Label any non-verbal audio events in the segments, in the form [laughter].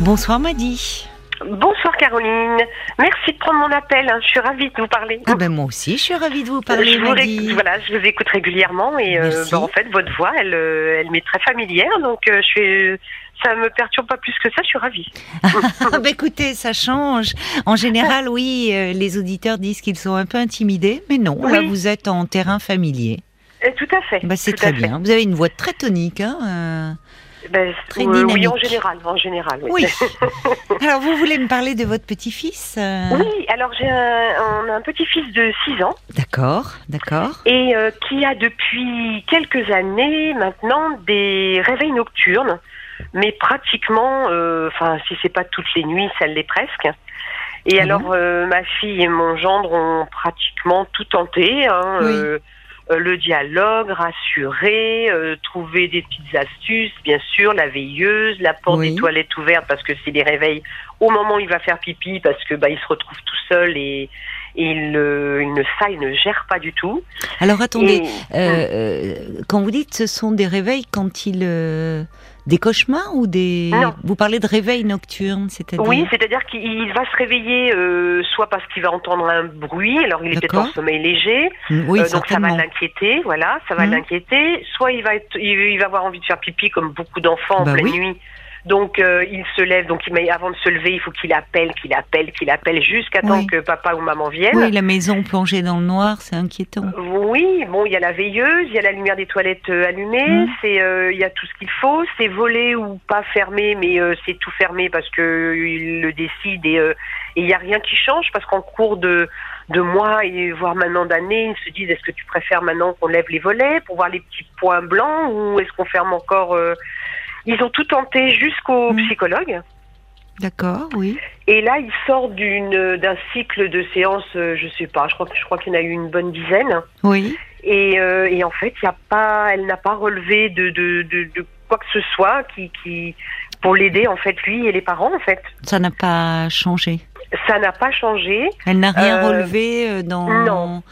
Bonsoir Madi. Bonsoir Caroline. Merci de prendre mon appel. hein. Je suis ravie de vous parler. Ah ben moi aussi, je suis ravie de vous parler je, vous Madi. voilà, je vous écoute régulièrement et euh, bah, en fait votre voix, elle, euh, elle m'est très familière, donc euh, je suis, ça me perturbe pas plus que ça. Je suis ravie. [laughs] Ah ben écoutez, ça change. En général, oui, euh, les auditeurs disent qu'ils sont un peu intimidés, mais non, là vous êtes en terrain familier. Euh, tout à fait. Bah, c'est très fait. bien. Vous avez une voix très tonique. Hein euh, Ben, Très euh, oui, en général, en général. Oui. Oui. [laughs] Alors vous voulez me parler de votre petit-fils euh, Oui, alors j'ai un, un petit-fils de 6 ans D'accord, d'accord. et euh, qui a depuis quelques années maintenant des réveils nocturnes, mais pratiquement, enfin si c'est pas toutes les nuits, ça l'est presque. Et alors ma fille et mon gendre ont pratiquement tout tenté, hein, Oui. Euh, le dialogue, rassurer, euh, trouver des petites astuces, bien sûr, la veilleuse, la porte Oui. des toilettes ouverte parce que c'est des réveils au moment où il va faire pipi parce que bah il se retrouve tout seul et, et il, euh, il ne ça il ne gère pas du tout. Alors attendez, Et- euh, euh, quand vous dites ce sont des réveils quand il euh, des cauchemars ou des Non. vous parlez de réveils nocturnes, c'est-à-dire Oui, c'est-à-dire qu'il va se réveiller euh, soit parce qu'il va entendre un bruit, alors il est peut-être en sommeil léger, Mm, oui, euh, donc ça va l'inquiéter, voilà, ça va Mhm. l'inquiéter. Soit il va être, il, il va avoir envie de faire pipi comme beaucoup d'enfants Bah en pleine oui. nuit. Donc euh, il se lève, donc il, met- avant de se lever, il faut qu'il appelle, qu'il appelle, qu'il appelle jusqu'à temps Oui. que papa ou maman viennent. Oui, la maison plongée dans le noir, c'est inquiétant. Oui, bon, il y a la veilleuse, il y a la lumière des toilettes euh, allumée, Mhm. c'est, euh, il y a tout ce qu'il faut, c'est volé ou pas fermé, mais euh, c'est tout fermé parce que il le décide et euh, il y a rien qui change parce qu'en cours de de mois et voire maintenant d'années, ils se disent est-ce que tu préfères maintenant qu'on lève les volets pour voir les petits points blancs ou est-ce qu'on ferme encore euh, Ils ont tout tenté jusqu'au Mhm. psychologue. D'accord, oui. Et là, il sort d'une d'un cycle de séances, euh, je sais pas, je crois que je crois qu'il y en a eu une bonne dizaine. Oui. Et, euh, et en fait, il y a pas, elle n'a pas relevé de, de, de, de quoi que ce soit qui, qui pour l'aider en fait lui et les parents en fait. Ça n'a pas changé. Ça n'a pas changé. Elle n'a rien Euh, relevé dans non.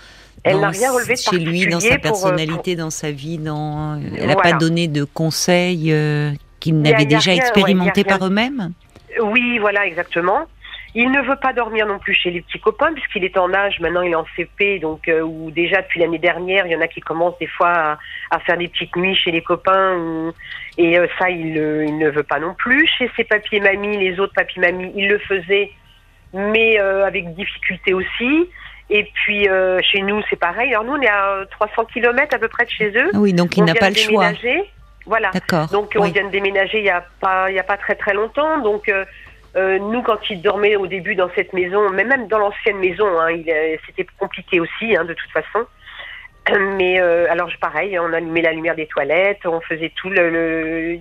Elle n'a rien relevé de chez lui, dans sa pour, euh, personnalité, dans sa vie, dans elle n'a Voilà. pas donné de conseils euh, qu'ils n'avaient déjà ouais, expérimentés par eux-mêmes? Oui, voilà, exactement. Il ne veut pas dormir non plus chez les petits copains puisqu'il est en âge, maintenant il est en CP, donc euh, où déjà depuis l'année dernière, il y en a qui commencent des fois à, à faire des petites nuits chez les copains, ou- et euh, ça il, il ne veut pas non plus. Chez ses papis et mamies, les autres papis mamies, il le faisait, mais euh, avec difficulté aussi. Et puis euh, chez nous c'est pareil. Alors nous on est à 300 km à peu près de chez eux. Oui, donc il n'a pas le choix. déménager. Voilà. D'accord. Donc on oui. vient de déménager il y a pas il y a pas très très longtemps. Donc euh, euh, nous quand il dormait au début dans cette maison, mais même dans l'ancienne maison, hein, euh, c'était compliqué aussi hein, de toute façon. [clears throat] Mais euh, alors pareil, on allumait la lumière des toilettes, on faisait tout le, le-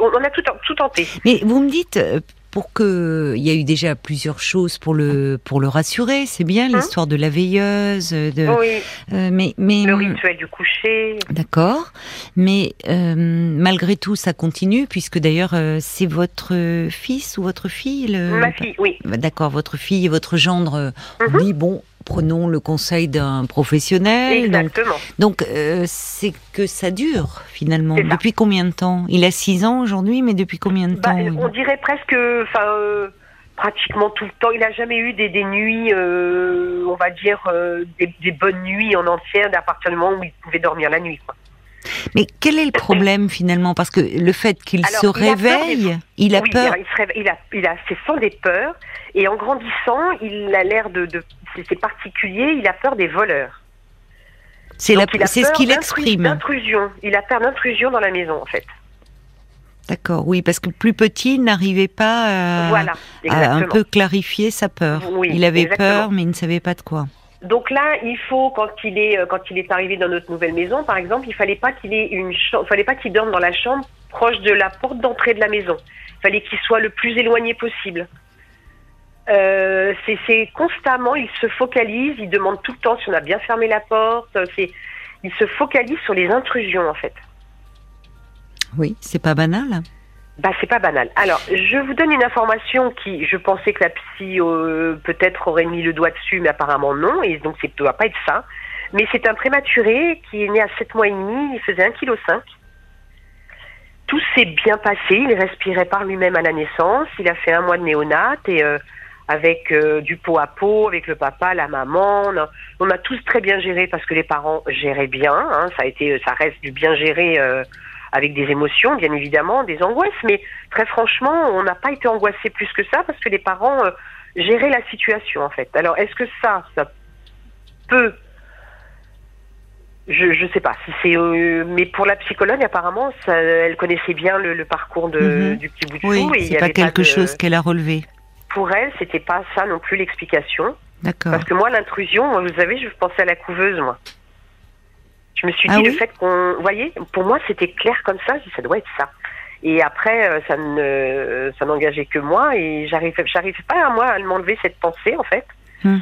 on a tout tout tenté. Mais vous me dites, euh, pour que il y a eu déjà plusieurs choses pour le pour le rassurer, c'est bien l'histoire de la veilleuse, de Oui, euh, mais mais le rituel du coucher. D'accord, mais euh, malgré tout, ça continue puisque d'ailleurs euh, c'est votre fils ou votre fille. Le... Ma fille, oui. D'accord, votre fille et votre gendre euh, Mhm. dit bon, prenons le conseil d'un professionnel. Exactement. donc euh, c'est que ça dure finalement. Ça. Depuis combien de temps? Il a 6 ans aujourd'hui, mais depuis combien de Bah, temps on dirait presque, enfin, euh, pratiquement tout le temps. Il n'a jamais eu des, des nuits, euh, on va dire, des, des bonnes nuits en entière à partir du moment où il pouvait dormir la nuit. Quoi. Mais quel est le problème finalement? Parce que le fait qu'il se il a peur des- réveille, il a oui, peur. il, se réveille- il a, il a, c'est sans des peurs. Et en grandissant, il a l'air de, de c'est, particulier. Il a peur des voleurs. C'est ce peur qu'il exprime. D'intrusion. Il a peur d'intrusion dans la maison, en fait. D'accord, oui, parce que plus petit, il n'arrivait pas à, voilà, à exactement. un peu clarifier sa peur. Oui, il avait exactement. peur, mais il ne savait pas de quoi. Donc là, il faut quand il est euh, quand il est arrivé dans notre nouvelle maison, par exemple, il fallait pas qu'il ait une fallait pas qu'il dorme dans la chambre proche de la porte d'entrée de la maison. Il fallait qu'il soit le plus éloigné possible. Euh, c'est constamment, il se focalise, il demande tout le temps si on a bien fermé la porte. euh, il se focalise sur les intrusions en fait. Oui, c'est pas banal. Bah, c'est pas banal. Alors, je vous donne une information qui, je pensais que la psy euh, peut-être aurait mis le doigt dessus, mais apparemment non, et donc ça ne doit pas être ça. Mais c'est un prématuré qui est né à 7 mois et demi, il faisait 1,5 kg. tout s'est bien passé. Il respirait par lui-même à la naissance. Il a fait un mois de néonat et euh, avec euh, du pot à pot, avec le papa, la maman. On a, tous très bien géré parce que les parents géraient bien. Hein. ça a été, ça reste du bien géré euh, avec des émotions, bien évidemment, des angoisses. Mais très franchement, on n'a pas été angoissé plus que ça parce que les parents géraient la situation en fait. Alors, est-ce que ça, ça peut je je sais pas si c'est euh, mais pour la psychologue apparemment ça, elle connaissait bien le, le parcours de, mhm. du petit bout de oui, c'est pas quelque chose qu'elle a relevé. Pour elle, c'était pas ça non plus l'explication. D'accord. Parce que moi l'intrusion, vous savez, je pensais à la couveuse moi. Je me suis ah dit le fait qu'on, vous voyez, pour moi c'était clair comme ça, je dis, ça doit être ça. Et après, euh, ça ne, ça n'engageait que moi et j'arrivais, j'arrivais pas à moi à m'enlever cette pensée en fait. Hmm.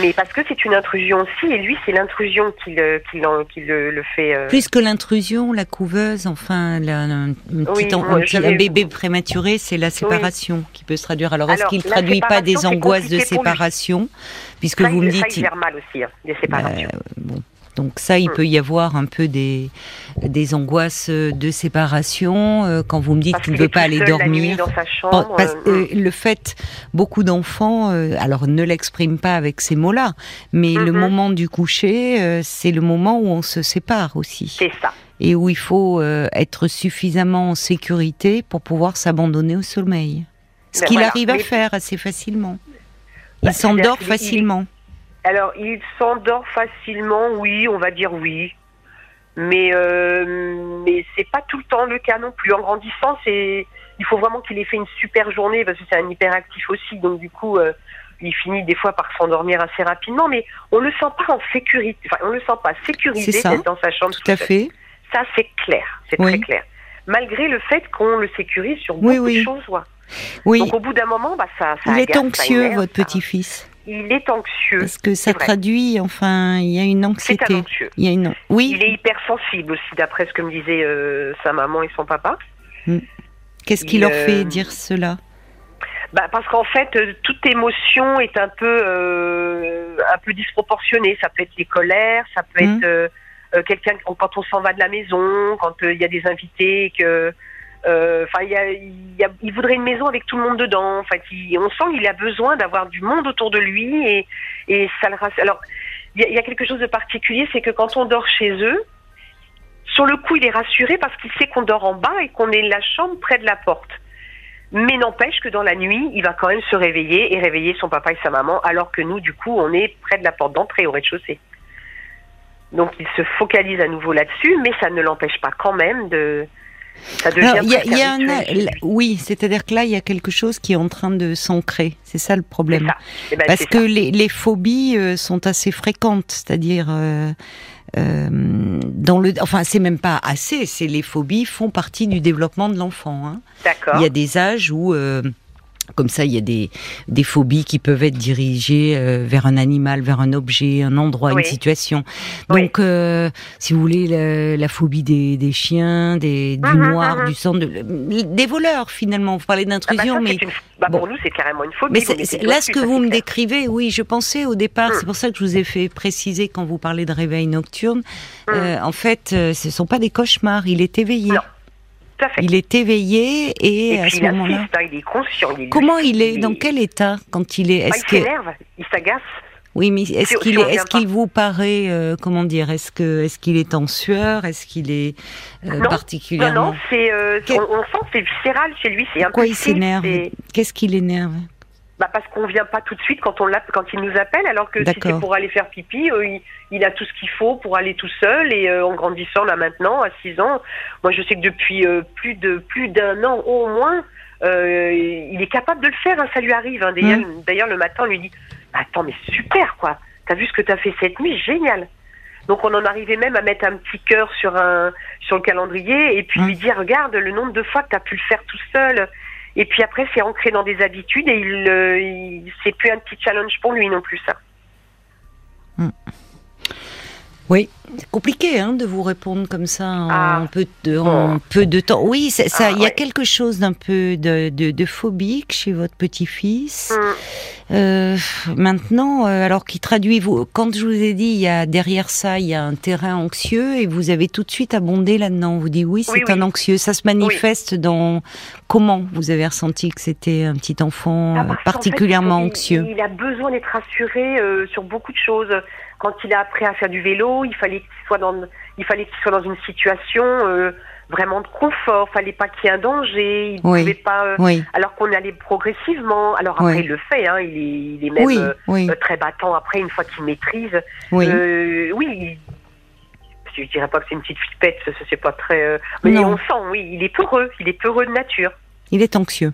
Mais parce que c'est une intrusion aussi, et lui, c'est l'intrusion qui le, qui, qui le, le, fait. Euh... Plus que l'intrusion, la couveuse, enfin, la, un, petit, un, bébé prématuré, c'est la séparation qui peut se traduire. Alors, est-ce qu'il ne traduit pas des angoisses de séparation Puisque vous me dites. Ça, il gère mal aussi, hein, des séparations. Bah, bon. Donc ça, il mm. peut y avoir un peu des, des angoisses de séparation euh, quand vous me dites qu'il ne veut pas aller dormir. Chambre, parce, euh, le fait, beaucoup d'enfants, euh, alors ne l'expriment pas avec ces mots-là, mais le mm-hmm. moment du coucher, c'est le moment où on se sépare aussi. C'est ça. Et où il faut être suffisamment en sécurité pour pouvoir s'abandonner au sommeil. Ce ben qu'il arrive à faire assez facilement. Il bah, s'endort facilement. Alors, il s'endort facilement, oui, on va dire oui. Mais, euh, mais c'est pas tout le temps le cas non plus. En grandissant, c'est, il faut vraiment qu'il ait fait une super journée parce que c'est un hyperactif aussi. Donc, du coup, euh, il finit des fois par s'endormir assez rapidement. Mais on le sent pas en sécurité. Enfin, on le sent pas sécurisé dans sa chambre. Tout à fait. Ça, c'est clair. C'est très clair. Malgré le fait qu'on le sécurise sur beaucoup de choses. Oui. Donc, au bout d'un moment, bah, ça, ça Il est anxieux, votre petit-fils il est anxieux. Parce que ça traduit, enfin, il y a une anxiété. C'est anxieux. Il y a une, oui. Il est hypersensible aussi, d'après ce que me disaient euh, sa maman et son papa. Hmm. Qu'est-ce qui leur fait euh, dire cela? Bah, parce qu'en fait, euh, toute émotion est un peu, un peu disproportionnée. Ça peut être les colères, ça peut hmm. être quelqu'un quand on s'en va de la maison, quand il y a des invités que enfin, il, voudrait une maison avec tout le monde dedans. En fait, on sent qu'il a besoin d'avoir du monde autour de lui et, ça le Alors, il y, a quelque chose de particulier, c'est que quand on dort chez eux, sur le coup, il est rassuré parce qu'il sait qu'on dort en bas et qu'on est la chambre près de la porte. Mais n'empêche que dans la nuit, il va quand même se réveiller et réveiller son papa et sa maman, alors que nous, du coup, on est près de la porte d'entrée au rez-de-chaussée. Donc il se focalise à nouveau là-dessus, mais ça ne l'empêche pas quand même de, oui, c'est-à-dire que là, il y a quelque chose qui est en train de s'ancrer. C'est ça le problème. Eh ben, Parce que les, phobies euh, sont assez fréquentes, c'est-à-dire euh, euh, dans le, enfin, c'est même pas assez. C'est les phobies font partie du développement de l'enfant. Hein. D'accord. Il y a des âges où comme ça, il y a des, des phobies qui peuvent être dirigées euh, vers un animal, vers un objet, un endroit, une situation. Donc, euh, si vous voulez, la, phobie des, des chiens, des, du mhm, noir, mhm. du sang, de, des voleurs finalement. Vous parlez d'intrusion, ah bah, mais bah, pour nous, c'est carrément une phobie. Mais là, ce que vous me décrivez, oui, je pensais au départ. C'est mm. pour ça que je vous ai fait préciser quand vous parlez de réveil nocturne. Mm. Euh, en fait, ce ne sont pas des cauchemars. Il est éveillé. Non. Il est éveillé et, à ce moment-là. Il est conscient. Comment il est Dans quel état quand il est? Est Il s'énerve, il s'agace. Oui, mais est-ce qu'il est, est-ce qu'il vous paraît, euh, comment dire, est-ce que, est-ce qu'il est en sueur, est-ce qu'il est, euh, particulièrement Non, non, c'est, euh, on, on, sent c'est viscéral chez lui, c'est Pourquoi il s'énerve? Qu'est-ce qui l'énerve? Bah parce qu'on vient pas tout de suite quand on quand il nous appelle, alors que si c'est pour aller faire pipi, euh, il, a tout ce qu'il faut pour aller tout seul. Et euh, en grandissant là maintenant, à 6 ans, moi je sais que depuis euh, plus de plus d'un an au moins, il est capable de le faire. Hein, ça lui arrive. Hein. Mmh. D'ailleurs, le matin, on lui dit "Attends, mais super quoi T'as vu ce que t'as fait cette nuit? Génial." Donc on en arrivait même à mettre un petit cœur sur un sur le calendrier et puis mmh. lui dire "Regarde le nombre de fois que t'as pu le faire tout seul." Et puis après, c'est ancré dans des habitudes et il, euh, c'est plus un petit challenge pour lui non plus ça. Hmm. Oui, c'est compliqué hein, de vous répondre comme ça en, ah. peu, de, en peu de temps. Oui, ça, ah, il y a quelque chose d'un peu de, de, phobique chez votre petit-fils. Mm. Euh, maintenant, euh, alors qui traduit vous Quand je vous ai dit, il y a derrière ça, il y a un terrain anxieux et vous avez tout de suite abondé là-dedans. Vous dites oui, c'est un anxieux. Ça se manifeste dans comment vous avez ressenti que c'était un petit enfant ah, particulièrement anxieux? Il, a besoin d'être rassuré euh, sur beaucoup de choses quand il a appris à faire du vélo, il fallait qu'il soit dans, il fallait qu'il soit dans une situation euh, vraiment de confort. Il Fallait pas qu'il y ait un danger. Il ne pouvait pas. Euh, alors qu'on allait progressivement. Alors après, il le fait. Hein, il est, il est même euh, très battant. Après, une fois qu'il maîtrise. Oui. oui. Je dirais pas que c'est une petite flippette. C'est pas très. mais on sent. Oui, il est peureux. Il est peureux de nature. Il est anxieux.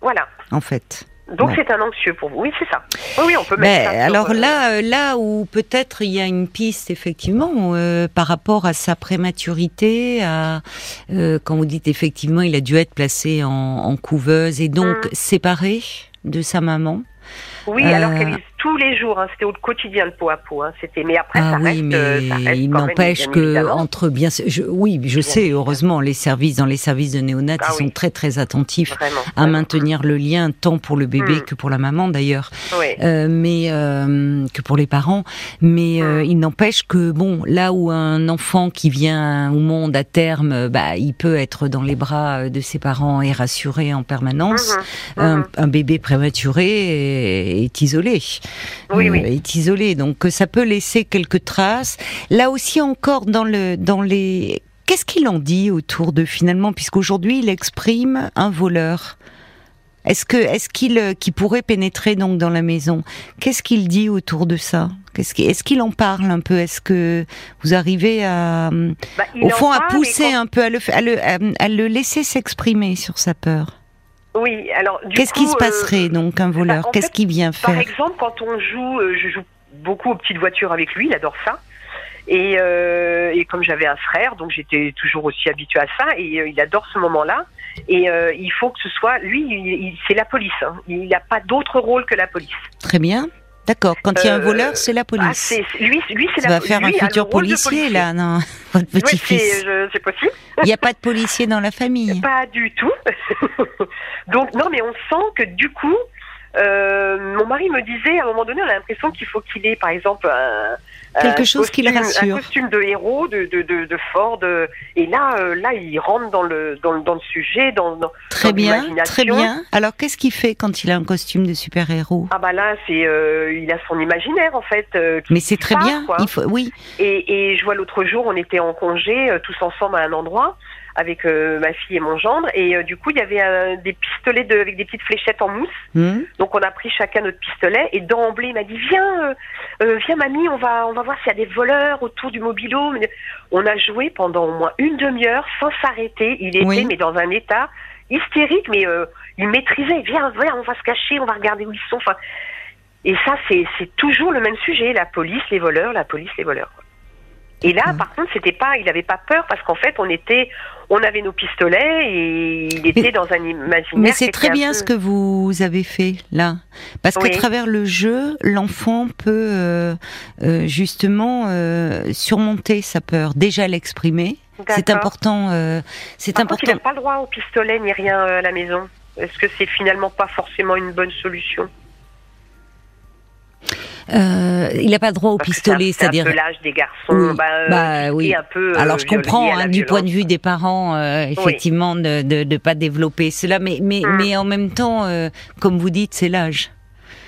Voilà. En fait. Donc c'est un anxieux pour vous. Oui, c'est ça. Oui, on peut mettre ça Alors là, euh, là où peut-être il y a une piste effectivement euh, par rapport à sa prématurité, à euh, quand vous dites effectivement, il a dû être placé en, en couveuse et donc hum. séparé de sa maman. Oui, alors qu'elle euh, tous les jours, hein, c'était au quotidien le pot à pot. Hein, c'était, mais après, ah ça, oui, reste, mais euh, il n'empêche que entre bien, je, oui, je sais, heureusement, les services dans les services de néonat, ah ils sont très très attentifs à maintenir le lien tant pour le bébé hmm. que pour la maman d'ailleurs, euh, mais euh, que pour les parents. Mais euh, hmm. il n'empêche que bon, là où un enfant qui vient au monde à terme, bah, il peut être dans les bras de ses parents et rassuré en permanence. Hmm, un, un, bébé prématuré est isolé. Oui, oui. est isolé. Donc ça peut laisser quelques traces. Là aussi encore dans le dans les qu'est-ce qu'il en dit autour de finalement? Puisqu'aujourd'hui il exprime un voleur. Est-ce que est-ce qu'il euh, qui pourrait pénétrer donc dans la maison? Qu'est-ce qu'il dit autour de ça? Qu'est-ce est-ce qu'il en parle un peu? Est-ce que vous arrivez à bah, au fond à pousser un peu à le, à le, à le laisser s'exprimer sur sa peur? Oui, alors Qu'est-ce qui se euh, passerait donc un voleur bah, Qu'est-ce qu'il vient faire Par exemple, quand on joue, euh, je joue beaucoup aux petites voitures avec lui, il adore ça. Et, euh, et comme j'avais un frère, donc j'étais toujours aussi habituée à ça, et il adore ce moment-là. Et il faut que ce soit lui, c'est la police. Hein. Il n'a pas d'autre rôle que la police. Très bien. D'accord. Quand il y a un voleur, c'est la ah, police. Ah, lui, lui c'est la va faire un futur policier, là, non [laughs] Votre petit-fils. c'est possible. Il n'y a pas de policier dans la famille. [laughs] Pas du tout. [laughs] Donc non, mais on sent que du coup, euh, mon mari me disait à un moment donné, on a l'impression qu'il faut qu'il ait, par exemple, un, quelque chose qui le rassure. Un costume de héros, de, de, de, de fort, de... et là, euh, là, il rentre dans le, dans, dans le sujet, dans, dans très bien, très bien. Alors, qu'est-ce qu'il fait quand il a un costume de super héros Ah bah là, c'est, euh, il a son imaginaire en fait. Mais c'est très bien. Il faut, oui. Et, et je vois l'autre jour, on était en congé, tous ensemble à un endroit avec euh, ma fille et mon gendre. Et euh, du coup, il y avait des pistolets de, avec des petites fléchettes en mousse. Mmh. Donc, on a pris chacun notre pistolet. Et d'emblée, il m'a dit Viens, euh, viens, mamie, on va, on va voir s'il y a des voleurs autour du mobilo. On a joué pendant au moins une demi-heure sans s'arrêter. Il était, mais dans un état hystérique, mais il maîtrisait. Viens, viens, on va se cacher, on va regarder où ils sont. Enfin, et ça, c'est toujours le même sujet la police, les voleurs, la police, les voleurs. Et là, par contre, c'était pas, il n'avait pas peur parce qu'en fait, on était, on avait nos pistolets et il était dans un imaginaire. Mais c'est très bien ce que vous avez fait là, parce qu'à travers le jeu, l'enfant peut euh, euh, justement euh, surmonter sa peur, déjà l'exprimer. C'est important. c'est important. Contre, il n'a pas le droit au pistolet ni rien à la maison. Est-ce que c'est finalement pas forcément une bonne solution? Euh, il n'a pas droit au pistolet, c'est-à-dire. l'âge des garçons. Bah, euh, bah, oui. Un peu, euh, Alors je comprends hein, du point de vue des parents, effectivement, de ne pas développer cela, mais mais hum. mais en même temps, comme vous dites, c'est l'âge.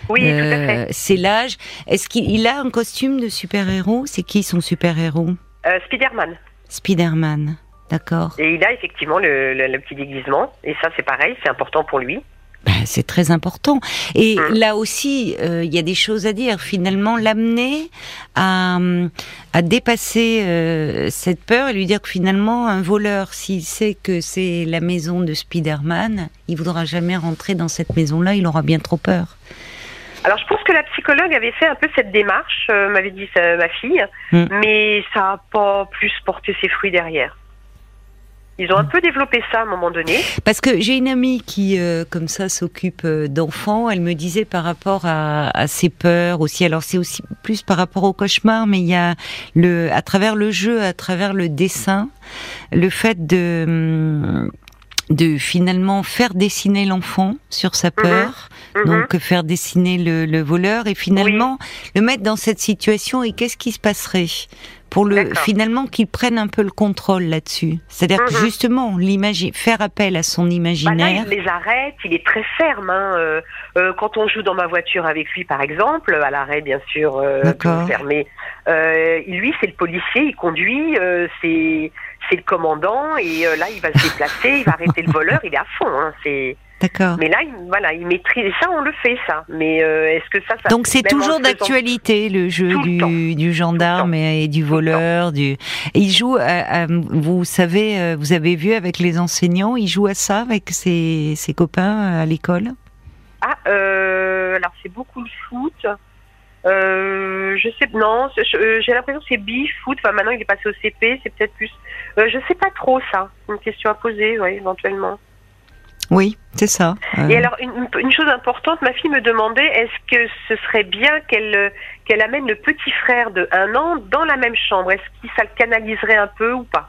Oui, tout à fait. C'est l'âge. Est-ce qu'il a un costume de super-héros? C'est qui son super-héros? Spider-Man. Spider-Man, d'accord. Et il a effectivement le, le petit déguisement, et ça c'est pareil, c'est important pour lui. Ben, c'est très important. Et hum. là aussi, euh, il y a des choses à dire. Finalement, l'amener à, à dépasser euh, cette peur et lui dire que finalement, un voleur, s'il sait que c'est la maison de Spider-Man, il voudra jamais rentrer dans cette maison-là, il aura bien trop peur. Alors, je pense que la psychologue avait fait un peu cette démarche, euh, m'avait dit ma fille, hum. mais ça n'a pas plus porté ses fruits derrière. Ils ont un peu développé ça à un moment donné. Parce que j'ai une amie qui, euh, comme ça, s'occupe euh, d'enfants. Elle me disait par rapport à, à ses peurs aussi. Alors c'est aussi plus par rapport au cauchemar, mais il y a le, à travers le jeu, à travers le dessin, le fait de hum, de finalement faire dessiner l'enfant sur sa mhm. peur, mhm. donc faire dessiner le, le voleur et finalement le mettre dans cette situation et qu'est-ce qui se passerait? Pour le finalement qu'il prenne un peu le contrôle là-dessus. C'est-à-dire que mhm. justement, faire appel à son imaginaire. Bah là, il les arrête, il est très ferme. Hein. Euh, euh, quand on joue dans ma voiture avec lui, par exemple, à l'arrêt, bien sûr, euh, fermé. Euh, lui, c'est le policier, il conduit, euh, c'est c'est le commandant, et là, il va se déplacer, il va arrêter le voleur, il est à fond. Hein. C'est D'accord. Mais là, il, voilà, il maîtrise. Ça, on le fait, ça. Mais euh, est-ce que ça, ça Donc c'est toujours d'actualité le jeu du, du, gendarme et, du voleur. Du. il joue. À, vous savez, euh, vous avez vu avec les enseignants, il joue à ça avec ses, ses copains à l'école? Ah, euh, alors c'est beaucoup le foot. Euh, je sais non, j'ai l'impression que c'est bi foot. Enfin maintenant il est passé au CP, c'est peut-être plus. Je sais pas trop ça. Une question à poser, ouais, éventuellement. Oui, c'est ça. Et alors, une, chose importante, ma fille me demandait est-ce que ce serait bien qu'elle qu'elle amène le petit frère de un an dans la même chambre? Est-ce que ça le canaliserait un peu ou pas?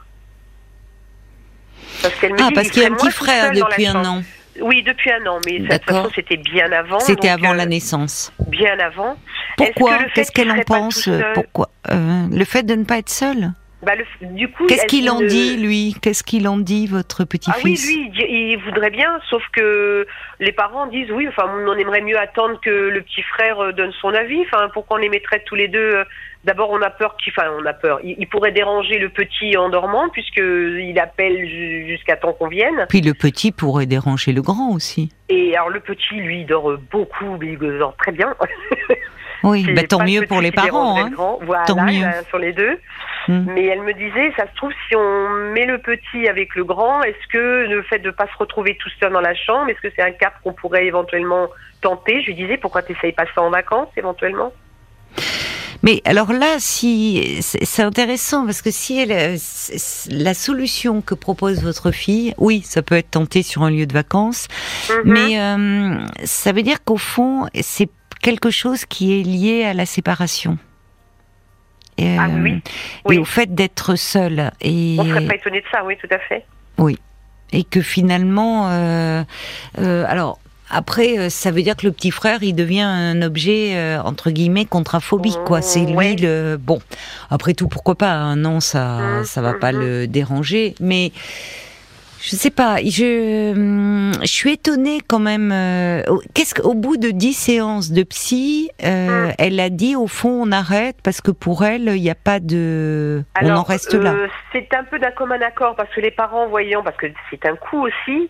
Parce qu'elle me ah, parce qu'il y a un petit frère depuis un an. Oui, depuis un an, mais de toute façon, c'était bien avant. C'était avant la euh, naissance. Bien avant. Pourquoi? Qu'est-ce qu'elle en pense Pourquoi euh, Le fait de ne pas être seule? Bah du coup, qu'est-ce qu'il en dit lui? Qu'est-ce qu'il en dit votre petit-fils Ah oui, lui, il, voudrait bien, sauf que les parents disent oui. Enfin, on aimerait mieux attendre que le petit frère euh, donne son avis. Enfin, pourquoi on les mettrait tous les deux euh, D'abord, on a peur qu'il, enfin, on a peur. Il, pourrait déranger le petit en dormant puisque il appelle jusqu'à temps qu'on vienne. Puis le petit pourrait déranger le grand aussi. Et alors le petit, lui, il dort beaucoup, mais il dort très bien. Oui, [laughs] bah, tant mieux pour les parents. Hein. Voilà, tant mieux. sur les deux. Hmm. Mais elle me disait, ça se trouve, si on met le petit avec le grand, est-ce que le fait de ne pas se retrouver tout seul dans la chambre, est-ce que c'est un cap qu'on pourrait éventuellement tenter? Je lui disais, pourquoi tu n'essayes pas ça en vacances éventuellement? Mais alors là, si c'est intéressant parce que si elle, la solution que propose votre fille, oui, ça peut être tenté sur un lieu de vacances, mm-hmm. mais euh, ça veut dire qu'au fond, c'est quelque chose qui est lié à la séparation. Et, ah, oui. Euh, et au fait d'être seul. Et... On ne serait pas étonné de ça, oui, tout à fait. Oui. Et que finalement, euh, euh, alors après, ça veut dire que le petit frère, il devient un objet entre guillemets contraphobique, quoi. C'est lui le bon. Après tout, pourquoi pas hein, Non, ça, mmh, ça va pas mmh, mmh. le déranger, mais je sais pas, je, hum, je suis étonnée quand même. Euh, qu'est-ce qu'au bout de dix séances de psy, euh, hum. elle a dit au fond on arrête parce que pour elle il n'y a pas de, on en reste là. Euh, c'est un peu d'un commun accord parce que les parents voyant, parce que c'est un coup aussi,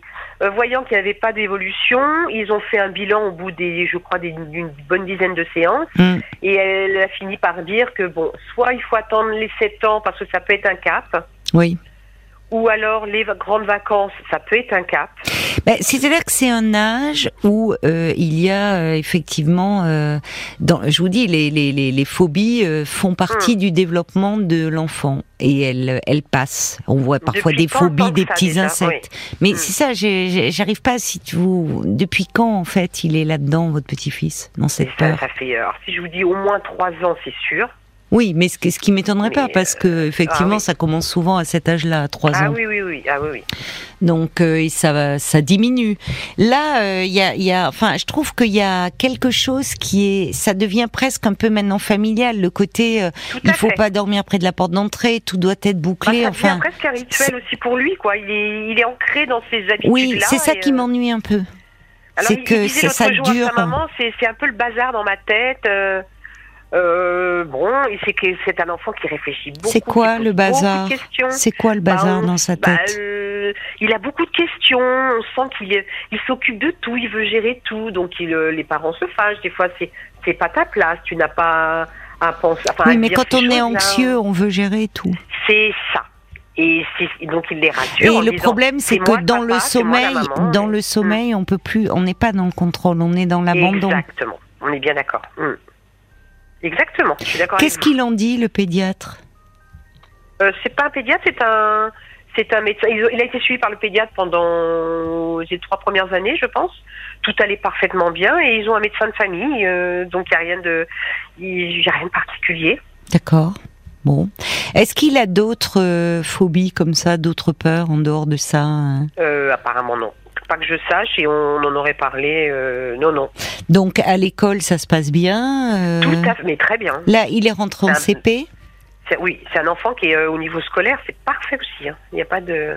voyant qu'il n'y avait pas d'évolution, ils ont fait un bilan au bout des, je crois, d'une bonne dizaine de séances, hum. et elle a fini par dire que bon, soit il faut attendre les sept ans parce que ça peut être un cap. Oui ou alors les grandes vacances, ça peut être un cap. Ben, C'est-à-dire que c'est un âge où euh, il y a euh, effectivement, euh, dans, je vous dis, les, les, les, les phobies euh, font partie hmm. du développement de l'enfant et elles, elles passent. On voit parfois des phobies, des petits insectes. Mais hmm. c'est ça, j'arrive pas si vous. Depuis quand en fait il est là-dedans, votre petit-fils, dans cette peur ça, ça fait. Alors si je vous dis au moins trois ans, c'est sûr. Oui, mais ce, ce qui m'étonnerait pas, parce que euh, effectivement, ah ça commence souvent à cet âge-là, à 3 ah ans. Ah oui, oui, oui, ah oui, oui. Donc euh, ça, ça diminue. Là, euh, il y, a, y, a, enfin, je trouve qu'il y a quelque chose qui est, ça devient presque un peu maintenant familial. Le côté, euh, il faut pas dormir près de la porte d'entrée, tout doit être bouclé. Bah, ça enfin, presque un rituel aussi pour lui, quoi. Il est, il est ancré dans ses habitudes. Oui, c'est ça qui m'ennuie un peu. C'est que ça dure. c'est un peu le bazar dans ma tête. Euh, bon, c'est que c'est un enfant qui réfléchit beaucoup. C'est quoi le bazar C'est quoi le bazar dans sa bah, tête euh, Il a beaucoup de questions. On sent qu'il il s'occupe de tout. Il veut gérer tout. Donc il, euh, les parents se fâchent. Des fois, c'est c'est pas ta place. Tu n'as pas à penser. oui, mais quand on est anxieux, on veut gérer tout. C'est ça. Et donc il les rassure. Et le problème, c'est que dans le sommeil, dans le sommeil, on peut plus, on n'est pas dans le contrôle, on est dans l'abandon. Exactement. On est bien d'accord. Hmm. Exactement, je suis d'accord. Qu'est-ce qu'il en dit, le pédiatre? Euh, C'est pas un pédiatre, c'est un, c'est un médecin. Il a été suivi par le pédiatre pendant les trois premières années, je pense. Tout allait parfaitement bien et ils ont un médecin de famille, euh, donc il n'y a rien de, y a rien de particulier. D'accord. Bon. Est-ce qu'il a d'autres euh, phobies comme ça, d'autres peurs en dehors de ça hein? Euh, Apparemment non. Pas que je sache et on en aurait parlé. non, non. Donc à l'école, ça se passe bien Tout à fait, mais très bien. Là, il est rentré en CP oui, c'est un enfant qui est euh, au niveau scolaire, c'est parfait aussi. Hein. Il n'y a pas de.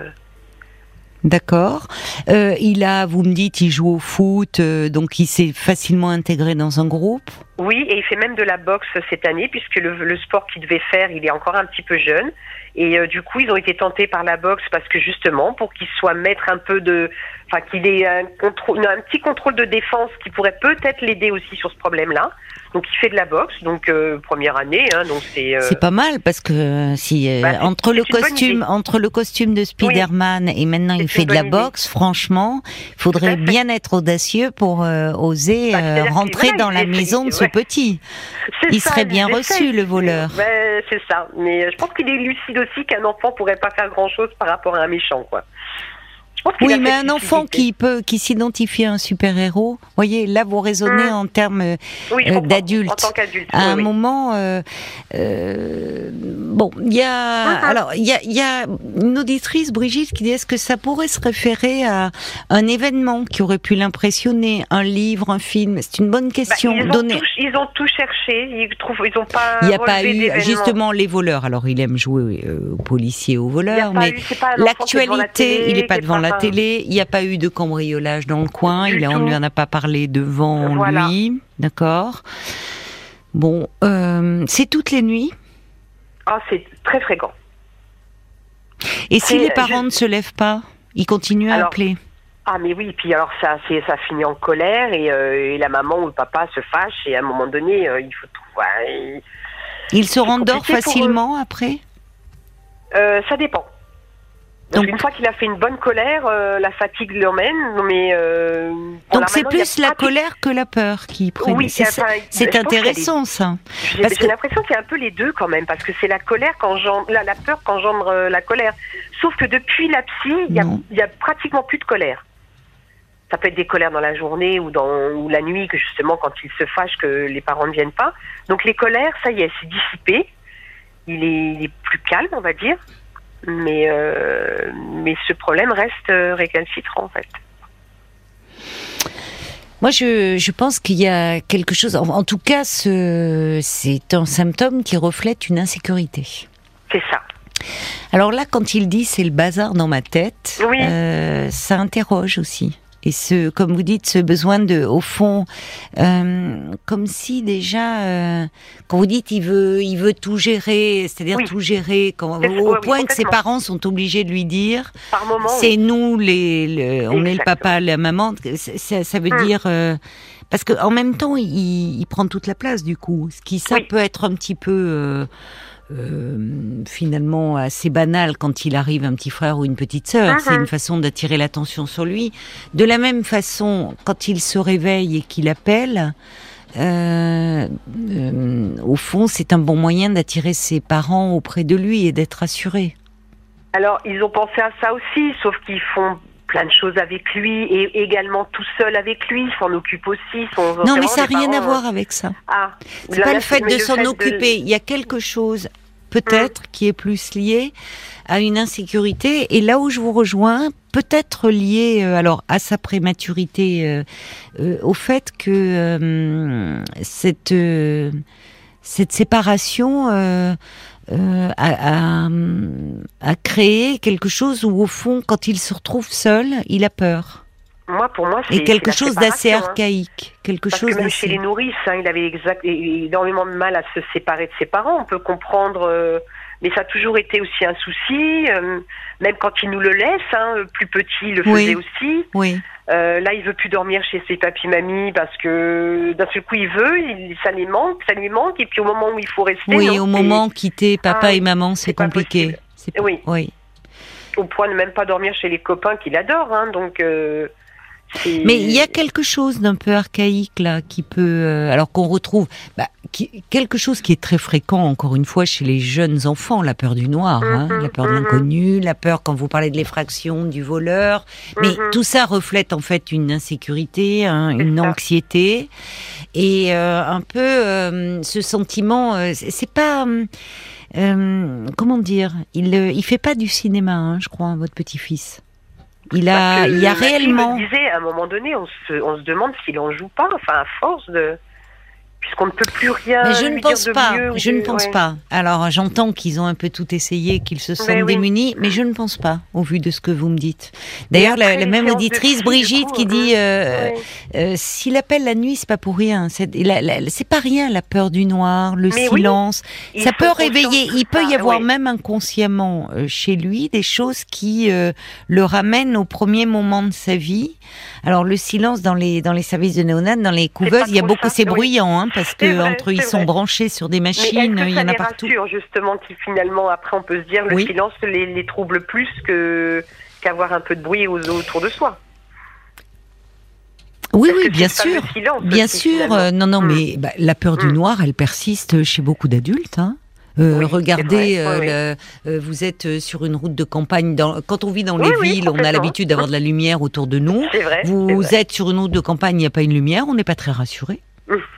D'accord. Euh, il a, vous me dites, il joue au foot, euh, donc il s'est facilement intégré dans un groupe. Oui, et il fait même de la boxe cette année, puisque le, sport qu'il devait faire, il est encore un petit peu jeune. Et du coup, ils ont été tentés par la boxe parce que justement, pour qu'il soit maître un peu de, enfin qu'il ait un, contrôle, un petit contrôle de défense qui pourrait peut-être l'aider aussi sur ce problème-là. Donc il fait de la boxe, donc euh, première année, hein, donc c'est. Euh, c'est pas mal parce que euh, si bah, entre le costume, entre le costume de Spider-Man et maintenant il fait de la boxe, franchement, il faudrait bien être audacieux pour oser bah, rentrer dans la maison de ce petit. Il serait bien reçu le voleur. c'est ça, mais je pense qu'il est lucide aussi qu'un enfant pourrait pas faire grand chose par rapport à un méchant, quoi. Oui, mais un enfant qui peut, qui s'identifie à un super héros, voyez, là vous raisonnez mmh. en termes euh, d'adulte. En tant qu'adulte. À un moment, euh, euh, bon, il y a, mmh. alors il y a, y a une auditrice, Brigitte, qui dit est-ce que ça pourrait se référer à un événement qui aurait pu l'impressionner, un livre, un film? C'est une bonne bah, question. ils, ont tout, ils, ont tout, cherché, ils trouvent, ils ont pas. Il n'y a pas eu justement les voleurs. Alors il aime jouer aux policiers, aux voleurs, mais l'actualité, il n'est pas devant la télé, il n'y a pas eu de cambriolage dans le coin, il on ne lui en a pas parlé devant lui, d'accord Bon, euh, c'est toutes les nuits Ah, c'est très fréquent. Et si les parents ne se lèvent pas, ils continuent à appeler ah mais oui, puis alors ça, ça finit en colère euh, et, la maman ou le papa se fâche et à un moment donné, euh, il faut trouver. il se rendort facilement après? Ça dépend. Donc, une fois qu'il a fait une bonne colère, euh, la fatigue l'emmène, mais euh, donc c'est plus la colère que la peur qui prend. Oui, c'est intéressant ça. J'ai l'impression qu'il y a un peu les deux quand même, parce que c'est la colère quand la, la peur qu'engendre euh, la colère. Sauf que depuis la psy, il y, a, pratiquement plus de colère. Ça peut être des colères dans la journée ou dans ou la nuit, que justement quand il se fâche que les parents ne viennent pas. Donc les colères, ça y est, c'est dissipé. Il est, il est plus calme, on va dire mais, euh, mais ce problème reste euh, récalcitrant en fait. Moi, je, je pense qu'il y a quelque chose. En, tout cas, c'est un symptôme qui reflète une insécurité. C'est ça. Alors là, quand il dit c'est le bazar dans ma tête, euh, ça interroge aussi et ce, comme vous dites, ce besoin de, au fond, euh, comme si déjà, euh, quand vous dites il veut, il veut tout gérer, c'est-à-dire tout gérer, quand, au point que ses parents sont obligés de lui dire, c'est nous les, on est le papa, la maman, ça, ça veut hum. dire. Euh, parce qu'en même temps, il, il, prend toute la place du coup, ce qui ça peut être un petit peu euh, finalement assez banal quand il arrive un petit frère ou une petite sœur. C'est uh-huh. une façon d'attirer l'attention sur lui. De la même façon, quand il se réveille et qu'il appelle, euh, euh, au fond, c'est un bon moyen d'attirer ses parents auprès de lui et d'être assuré. Alors, ils ont pensé à ça aussi, sauf qu'ils font plein de choses avec lui et également tout seul avec lui, s'en occupe aussi. non, mais ça n'a rien à voir avec ça. Ah, c'est pas le fait de s'en occuper. Il y a quelque chose peut-être qui est plus lié à une insécurité. Et là où je vous rejoins, peut-être lié euh, alors à sa prématurité, euh, euh, au fait que cette cette séparation euh, a, créé quelque chose où, au fond, quand il se retrouve seul, il a peur. Moi, pour moi, c'est quelque chose d'assez hein. archaïque, quelque Parce chose que même chez les nourrices, hein, il avait exact, énormément de mal à se séparer de ses parents. On peut comprendre, euh, mais ça a toujours été aussi un souci. Euh, même quand il nous le laisse, hein, plus petit, il le faisait aussi. Oui. Euh, là, il veut plus dormir chez ses papis mamies parce que d'un seul coup il veut, il, ça lui manque, ça lui manque. Et puis au moment où il faut rester, oui, au moment quitter papa ah, et maman, c'est compliqué. Oui. oui. Au point de même pas dormir chez les copains qu'il adore. Hein, donc euh, Mais il y a quelque chose d'un peu archaïque là qui peut, euh, alors qu'on retrouve bah, quelque chose qui est très fréquent encore une fois chez les jeunes enfants, la peur du noir, hein, mhm, la peur de mhm. l'inconnu, la peur quand vous parlez de l'effraction, du voleur. Mais mhm. tout ça reflète en fait une insécurité, hein, une anxiété et euh, un peu euh, ce sentiment. c'est pas comment dire, il il fait pas du cinéma, hein, je crois, votre petit-fils. Il a, il y a réellement. disait, à un moment donné, on se, on se demande s'il en joue pas. Enfin, à force de puisqu'on ne peut plus rien. Mais je ne pense pas. je ne pense pas. Alors j'entends qu'ils ont un peu tout essayé, qu'ils se sentent démunis, mais je ne pense pas, au vu de ce que vous me dites. D'ailleurs, la, même auditrice Brigitte qui dit euh, euh, s'il appelle la nuit, c'est pas pour rien. C'est pas rien la peur du noir, le silence. Ça peut réveiller. Il peut y avoir même inconsciemment euh, chez lui des choses qui le ramènent au premier moment de sa vie. Alors le silence dans les dans les services de néonat, dans les couveuses, il y a beaucoup, c'est bruyant, hein, parce que entre ils sont branchés sur des machines, il y en a partout. Rassure, justement, qui finalement après on peut se dire le silence les, les trouble plus que qu'avoir un peu de bruit autour de soi? Oui, oui, bien sûr, bien sûr. Euh, non, non, hmm. mais bah, la peur du hmm. noir, elle persiste chez beaucoup d'adultes. Hein. Euh, regardez, euh, euh, vous êtes sur une route de campagne. Dans, quand on vit dans les villes, on a l'habitude d'avoir de la lumière autour de nous. [laughs] Vrai, vous êtes sur une route de campagne, il n'y a pas une lumière, on n'est pas très rassuré.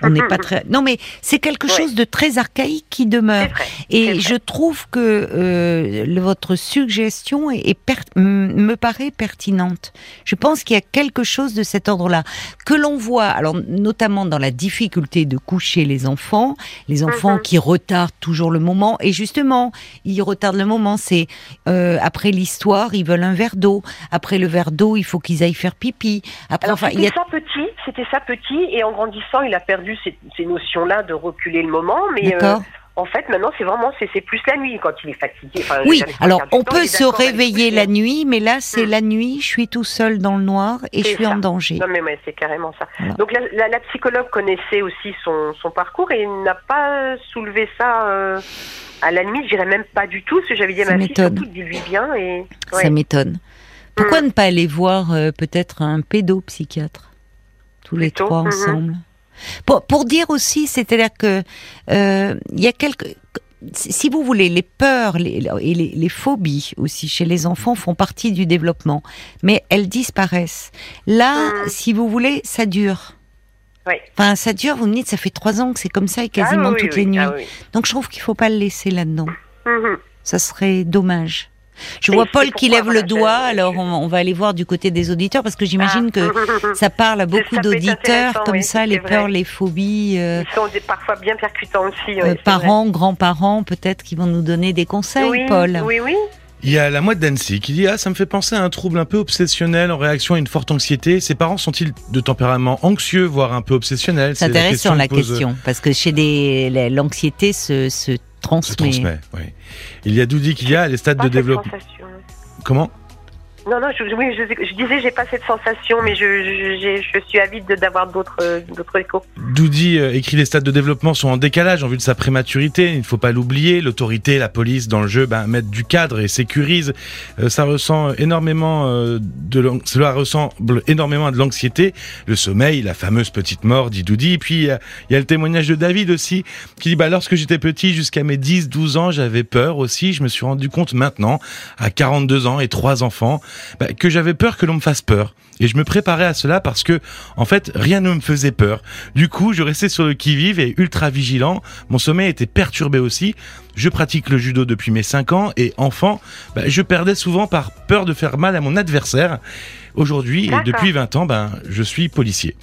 On n'est pas très. Non, mais c'est quelque chose de très archaïque qui demeure. et je trouve que euh, votre suggestion est, me paraît pertinente. Je pense qu'il y a quelque chose de cet ordre-là que l'on voit, alors notamment dans la difficulté de coucher les enfants, les enfants mhm. qui retardent toujours le moment. Et justement, ils retardent le moment. C'est euh, après l'histoire, ils veulent un verre d'eau. Après le verre d'eau, il faut qu'ils aillent faire pipi. Après, enfin, il y a... ça petit, c'était ça petit, et en grandissant, il a perdu ces, notions-là de reculer le moment, mais euh, en fait, maintenant, c'est vraiment c'est plus la nuit quand il est fatigué. oui, alors on peut se réveiller la nuit, mais là, c'est hmm. la nuit, je suis tout seul dans le noir et je suis en danger. Non, mais c'est carrément ça. Donc la, psychologue connaissait aussi son, parcours et n'a pas soulevé ça. Euh, à la limite, je dirais même pas du tout, parce que j'avais dit à ma fille, surtout, lui bien. Et... Ça m'étonne. Pourquoi hmm. ne pas aller voir euh, peut-être un pédopsychiatre tous les trois mhm. ensemble? Pour, dire aussi, c'est-à-dire que euh, il y a quelques si vous voulez, les peurs les, et les, phobies aussi chez les enfants font partie du développement, mais elles disparaissent. Là, mhm. si vous voulez, ça dure. Oui. Enfin, ça dure, vous me dites, ça fait trois ans que c'est comme ça et quasiment ah toutes les nuits. Ah Donc je trouve qu'il faut pas le laisser là-dedans. Mhm. Ça serait dommage. Je vois Paul qui lève le doigt, alors on, va aller voir du côté des auditeurs parce que j'imagine que ah. [laughs] ça parle à beaucoup d'auditeurs comme ça, les peurs, les phobies. Euh, Ils sont parfois bien percutants aussi. Euh, parents, grands-parents, peut-être qui vont nous donner des conseils, Paul. Oui, oui. Il y a la mouette d'Annecy qui dit Ah, ça me fait penser à un trouble un peu obsessionnel en réaction à une forte anxiété. Ses parents sont-ils de tempérament anxieux, voire un peu obsessionnel C'est intéressant la question, parce que chez des l'anxiété se, se transmet. oui. Il y a Doudi qu'il y a les stades de développement. Comment? Non, non, je, oui, je, je disais, j'ai pas cette sensation, mais je, je suis avide d'avoir d'autres d'autres échos. Doudi euh, écrit les stades de développement sont en décalage en vue de sa prématurité. Il ne faut pas l'oublier. L'autorité, la police dans le jeu ben, mettent du cadre et sécurisent. Euh, ça ressent énormément euh, de cela ressemble énormément à de l'anxiété, le sommeil, la fameuse petite mort, dit Doudi. Et puis il y, a le témoignage de David aussi qui dit bah lorsque j'étais petit, jusqu'à mes 10-12 ans, j'avais peur aussi. Je me suis rendu compte maintenant, à 42 ans et trois enfants bah, que j'avais peur que l'on me fasse peur. Et je me préparais à cela parce que, en fait, rien ne me faisait peur. Du coup, je restais sur le qui-vive et ultra vigilant. Mon sommeil était perturbé aussi. Je pratique le judo depuis mes 5 ans et enfant, bah, je perdais souvent par peur de faire mal à mon adversaire. Aujourd'hui, et depuis 20 ans, ben, je suis policier.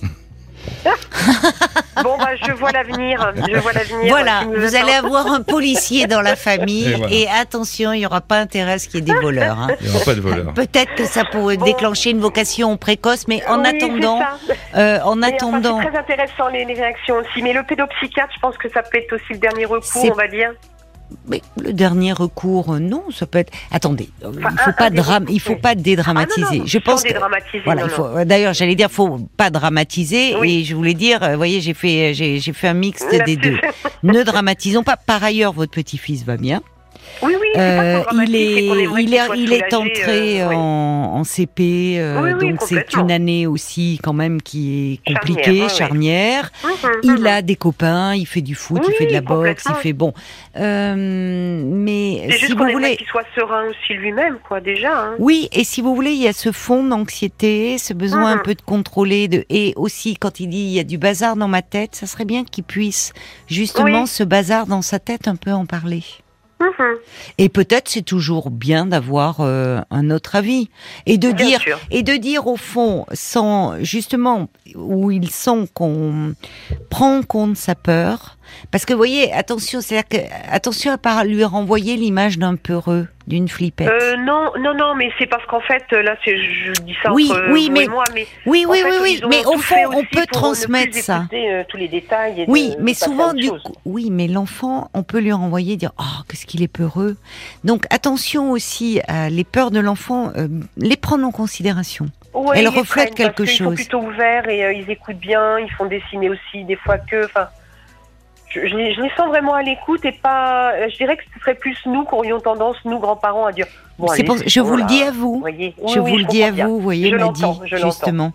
[laughs] bon, bah, je vois l'avenir. Je vois l'avenir. Voilà, vous allez avoir un policier dans la famille. Et, attention, il n'y aura pas intérêt à ce qu'il y ait des voleurs. Hein. Il n'y aura pas de voleurs. Peut-être que ça pourrait déclencher une vocation précoce, mais en attendant. Euh, en attendant. c'est très intéressant les, les, réactions aussi. Mais le pédopsychiatre, je pense que ça peut être aussi le dernier recours, on va dire. Mais le dernier recours, euh, non, ça peut être. Attendez, euh, il faut pas drame, il faut pas dédramatiser. Ah, je pense que voilà, euh, D'ailleurs, j'allais dire, faut pas dramatiser. Et je voulais dire, vous voyez, j'ai fait, j'ai fait un mixte des deux. ne dramatisons pas. Par ailleurs, votre petit-fils va bien. Oui, oui, euh, il est, il est, il est entré en, en, CP, donc c'est une année aussi quand même qui est compliquée, charnière. Hum, hum, il a des copains, il fait du foot, il fait de la boxe, il fait bon. mais si vous voulez, qu'il soit serein aussi lui-même, quoi, déjà. Hein. Oui, et si vous voulez, il y a ce fond d'anxiété, ce besoin un peu de contrôler, de et aussi quand il dit il y a du bazar dans ma tête, ça serait bien qu'il puisse justement ce bazar dans sa tête un peu en parler. Mhm. Et peut-être c'est toujours bien d'avoir euh, un autre avis. Et de dire et de dire au fond sans justement où ils sont qu'on prend en compte sa peur. Parce que vous voyez attention c'est que attention à pas lui renvoyer l'image d'un peureux d'une flippette. Euh, non, non, non, mais c'est parce qu'en fait, là, je dis ça oui, entre oui, mais, moi, mais oui, oui, oui, oui, mais au fond, on peut transmettre ça. Euh, tous les détails. oui, mais souvent, du coup, oui, mais l'enfant, on peut lui renvoyer dire, oh, qu'est-ce qu'il est peureux. Donc, attention aussi à les peurs de l'enfant, euh, les prendre en considération. Ouais, Elles reflètent quelque chose. Ils sont plutôt ouverts et ils écoutent bien, ils font dessiner aussi des fois que, enfin je, les, sens vraiment à l'écoute et pas. Je dirais que ce serait plus nous qui aurions tendance, nous grands-parents, à dire. Bon, je vous le dis à vous. je vous le dis à vous, vous voyez, m'a dit justement.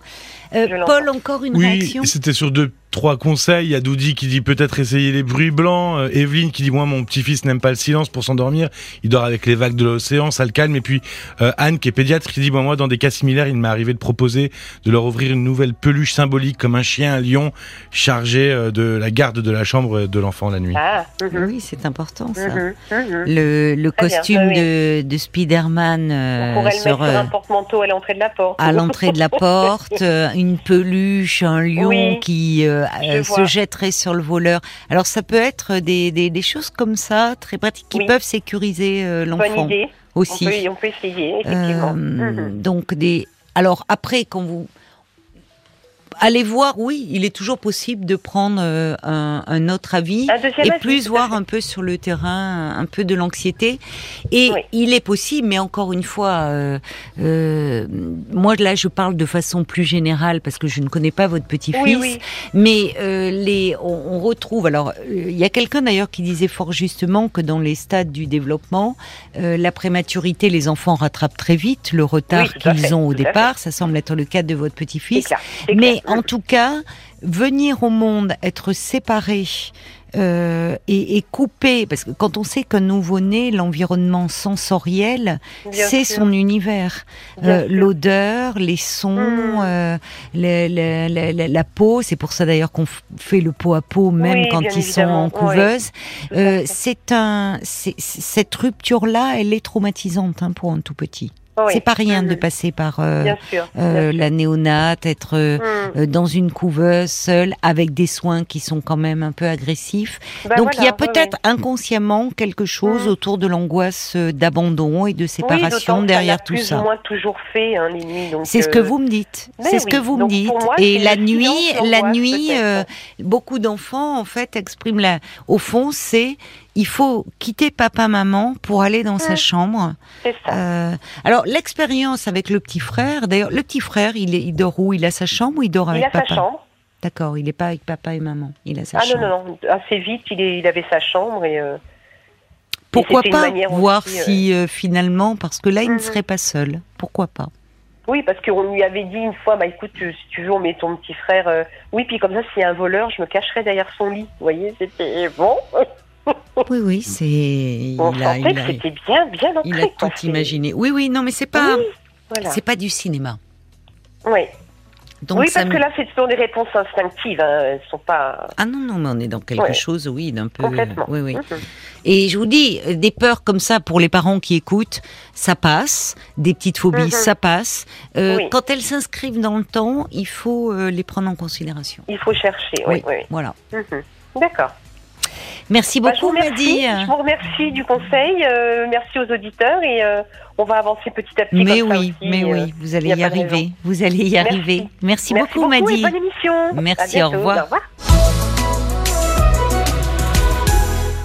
Euh, Paul, encore une réaction? Oui, c'était sur deux trois conseils. Il y a Doudi qui dit peut-être essayer les bruits blancs. Euh, Evelyne qui dit moi mon petit-fils n'aime pas le silence pour s'endormir. Il dort avec les vagues de l'océan, ça le calme. Et puis euh, Anne qui est pédiatre qui dit moi dans des cas similaires il m'est arrivé de proposer de leur ouvrir une nouvelle peluche symbolique comme un chien, un lion chargé euh, de la garde de la chambre de l'enfant la nuit. Ah, mhm. Oui c'est important ça. Mhm, mhm. Le, le costume de, de Spiderman euh, sur, un porte-manteau à l'entrée de la porte. À l'entrée de la [laughs] porte, une peluche, un lion qui euh, se jetterait sur le voleur. Alors ça peut être des, des, choses comme ça, très pratiques, qui peuvent sécuriser euh, l'enfant. Bonne idée. Aussi. On peut, essayer, effectivement. Euh, mhm. Donc des. Alors après, quand vous allez voir, oui, il est toujours possible de prendre euh, un, autre avis et plus voir un peu sur le terrain, un peu de l'anxiété. Et il est possible, mais encore une fois, euh, euh, moi là, je parle de façon plus générale parce que je ne connais pas votre petit-fils, mais les, on, retrouve. Alors, il y a quelqu'un d'ailleurs qui disait fort justement que dans les stades du développement, la prématurité, les enfants rattrapent très vite le retard qu'ils ont au départ. Ça semble être le cas de votre petit-fils, mais en tout cas, venir au monde, être séparé euh, et, coupé, parce que quand on sait qu'un nouveau-né, l'environnement sensoriel, c'est son univers. Euh, l'odeur, les sons, hmm. euh, la, peau, c'est pour ça d'ailleurs qu'on fait le pot à pot même quand ils sont en couveuse. c'est un, cette rupture-là, elle est traumatisante hein, pour un tout petit. C'est pas rien de mm-hmm. passer par euh, euh, la néonate, être euh, mm. dans une couveuse seule avec des soins qui sont quand même un peu agressifs. Bah donc il y a peut-être inconsciemment quelque chose mm. autour de l'angoisse d'abandon et de séparation derrière tout ça. Moins toujours fait hein, les nuits. C'est ce que vous me dites. C'est ce que vous me dites. et la nuit, la nuit, beaucoup d'enfants en fait expriment la. Au fond, c'est il faut quitter papa maman pour aller dans sa chambre. C'est ça. Euh, alors l'expérience avec le petit frère, d'ailleurs le petit frère, il, est, il dort où? Il a sa chambre ou il dort avec papa Il a sa chambre. D'accord, il n'est pas avec papa et maman. Il a sa chambre. Ah non non non, assez vite il, est, il avait sa chambre et. Euh, Pourquoi pas voir euh, si finalement, parce que là il ne mhm. serait pas seul. Pourquoi pas? Oui, parce qu'on lui avait dit une fois, bah écoute, si tu veux, on met ton petit frère. Oui, puis comme ça, s'il y a un voleur, je me cacherai derrière son lit. Vous voyez, c'était bon. [laughs] Oui, oui, c'est. On il a, c'était bien, bien Il a tout imaginé. Oui, oui, non, mais c'est pas, c'est pas du cinéma. Oui. Donc oui, parce que là, c'est toujours des réponses instinctives. Hein. Elles sont pas. Ah non, non, mais on est dans quelque chose, oui, d'un peu. Complètement. Oui, oui. Mhm. Et je vous dis, des peurs comme ça pour les parents qui écoutent, ça passe. Des petites phobies, mhm. ça passe. Euh, quand elles s'inscrivent dans le temps, il faut euh, les prendre en considération. Il faut chercher. Oui, oui. Voilà. Mhm. D'accord. Merci bah, beaucoup, Mehdi. Je vous remercie du conseil. Euh, merci aux auditeurs et euh, on va avancer petit à petit. Mais oui, mais oui, euh, vous allez y, arriver. Vous allez y arriver. Merci, beaucoup, beaucoup Mehdi. bonne émission. Merci, au revoir. Au revoir.